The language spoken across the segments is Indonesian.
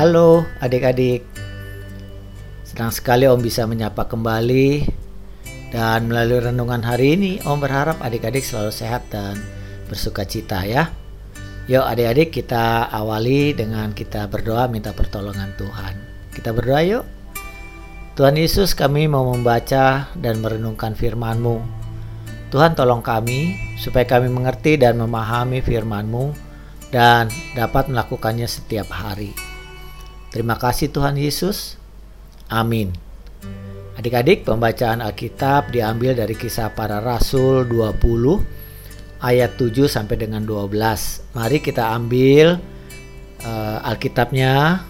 Halo adik-adik. Senang sekali Om bisa menyapa kembali. Dan melalui renungan hari ini Om berharap adik-adik selalu sehat dan bersuka cita ya. Yuk adik-adik kita awali dengan kita berdoa minta pertolongan Tuhan. Kita berdoa yuk. Tuhan Yesus kami mau membaca dan merenungkan firman-Mu. Tuhan tolong kami supaya kami mengerti dan memahami firman-Mu dan dapat melakukannya setiap hari. Terima kasih Tuhan Yesus. Amin. Adik-adik, pembacaan Alkitab diambil dari kisah para rasul 20 ayat 7 sampai dengan 12. Mari kita ambil uh, Alkitabnya.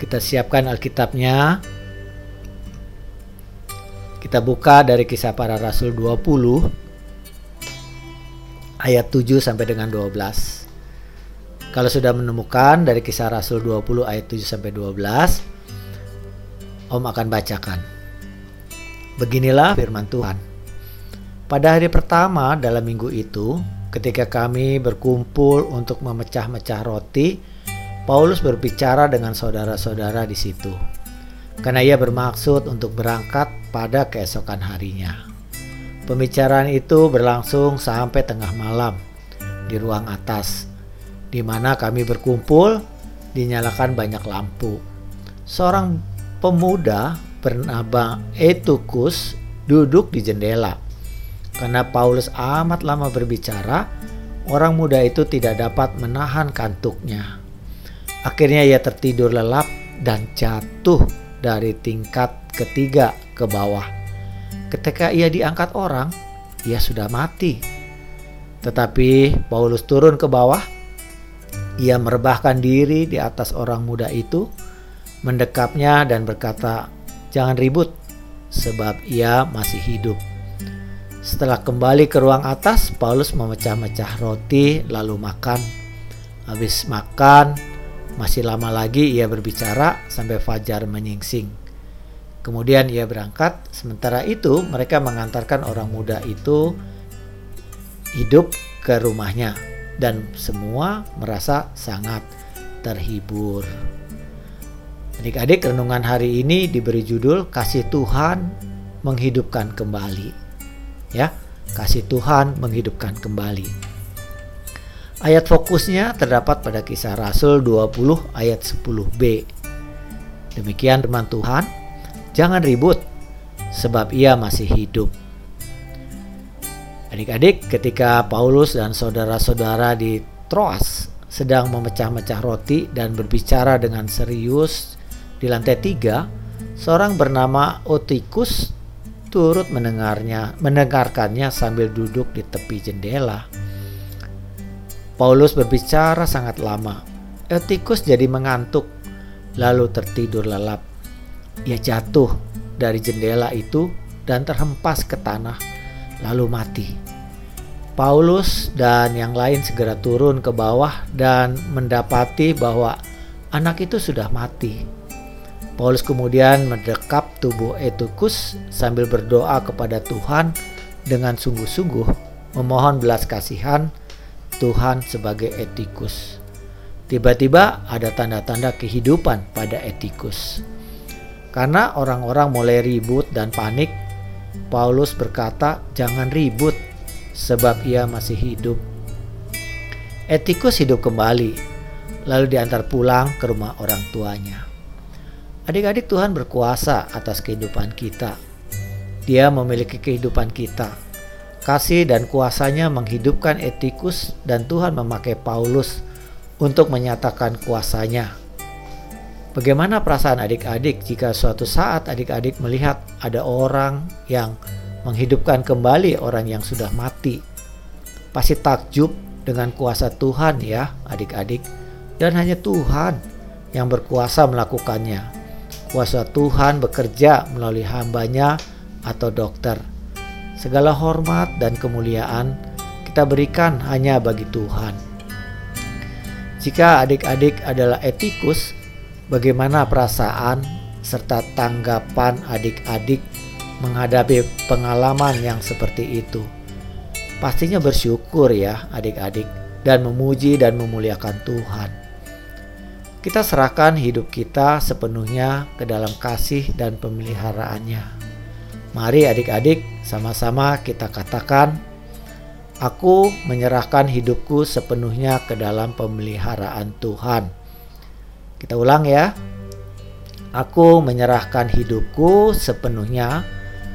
Kita siapkan Alkitabnya. Kita buka dari kisah para rasul 20 ayat 7 sampai dengan 12. Kalau sudah menemukan dari kisah Rasul 20 ayat 7 sampai 12, Om akan bacakan. Beginilah firman Tuhan. Pada hari pertama dalam minggu itu, ketika kami berkumpul untuk memecah-mecah roti, Paulus berbicara dengan saudara-saudara di situ. Karena ia bermaksud untuk berangkat pada keesokan harinya. Pembicaraan itu berlangsung sampai tengah malam di ruang atas di mana kami berkumpul dinyalakan banyak lampu. Seorang pemuda bernama Etukus duduk di jendela. Karena Paulus amat lama berbicara, orang muda itu tidak dapat menahan kantuknya. Akhirnya ia tertidur lelap dan jatuh dari tingkat ketiga ke bawah. Ketika ia diangkat orang, ia sudah mati. Tetapi Paulus turun ke bawah ia merebahkan diri di atas orang muda itu, mendekapnya dan berkata, "Jangan ribut, sebab ia masih hidup." Setelah kembali ke ruang atas, Paulus memecah-mecah roti lalu makan. Habis makan, masih lama lagi ia berbicara sampai fajar menyingsing. Kemudian ia berangkat, sementara itu mereka mengantarkan orang muda itu hidup ke rumahnya dan semua merasa sangat terhibur. Adik-adik, renungan hari ini diberi judul Kasih Tuhan menghidupkan kembali. Ya, kasih Tuhan menghidupkan kembali. Ayat fokusnya terdapat pada kisah Rasul 20 ayat 10b. Demikian firman Tuhan, jangan ribut sebab ia masih hidup. Adik-adik, ketika Paulus dan saudara-saudara di Troas sedang memecah-mecah roti dan berbicara dengan serius di lantai tiga, seorang bernama Otikus turut mendengarnya, mendengarkannya sambil duduk di tepi jendela. Paulus berbicara sangat lama. Otikus jadi mengantuk, lalu tertidur lelap. Ia jatuh dari jendela itu dan terhempas ke tanah, lalu mati. Paulus dan yang lain segera turun ke bawah dan mendapati bahwa anak itu sudah mati. Paulus kemudian mendekap tubuh Etukus sambil berdoa kepada Tuhan dengan sungguh-sungguh memohon belas kasihan Tuhan sebagai Etikus. Tiba-tiba ada tanda-tanda kehidupan pada Etikus. Karena orang-orang mulai ribut dan panik, Paulus berkata, "Jangan ribut, sebab ia masih hidup. Etikus hidup kembali, lalu diantar pulang ke rumah orang tuanya. Adik-adik Tuhan berkuasa atas kehidupan kita. Dia memiliki kehidupan kita. Kasih dan kuasanya menghidupkan Etikus dan Tuhan memakai Paulus untuk menyatakan kuasanya. Bagaimana perasaan adik-adik jika suatu saat adik-adik melihat ada orang yang menghidupkan kembali orang yang sudah mati. Pasti takjub dengan kuasa Tuhan ya adik-adik. Dan hanya Tuhan yang berkuasa melakukannya. Kuasa Tuhan bekerja melalui hambanya atau dokter. Segala hormat dan kemuliaan kita berikan hanya bagi Tuhan. Jika adik-adik adalah etikus, bagaimana perasaan serta tanggapan adik-adik menghadapi pengalaman yang seperti itu. Pastinya bersyukur ya adik-adik dan memuji dan memuliakan Tuhan. kita serahkan hidup kita sepenuhnya ke dalam kasih dan pemeliharaannya. Mari adik-adik sama-sama kita katakan, Aku menyerahkan hidupku sepenuhnya ke dalam pemeliharaan Tuhan. Kita ulang ya. Aku menyerahkan hidupku sepenuhnya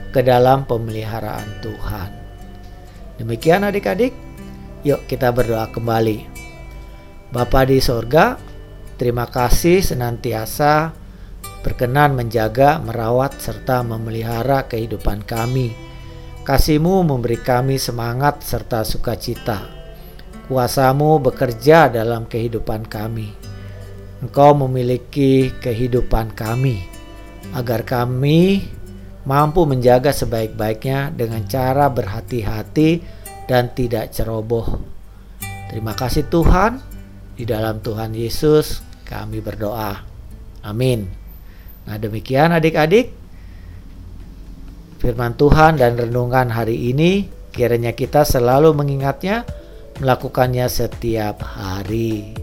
ke dalam pemeliharaan Tuhan. Demikian adik-adik, yuk kita berdoa kembali. Bapa di sorga, Terima kasih senantiasa berkenan menjaga, merawat, serta memelihara kehidupan kami. Kasihmu memberi kami semangat serta sukacita. Kuasamu bekerja dalam kehidupan kami. Engkau memiliki kehidupan kami, agar kami mampu menjaga sebaik-baiknya dengan cara berhati-hati dan tidak ceroboh. Terima kasih Tuhan, di dalam Tuhan Yesus kami berdoa. Amin. Nah, demikian adik-adik firman Tuhan dan renungan hari ini. Kiranya kita selalu mengingatnya, melakukannya setiap hari.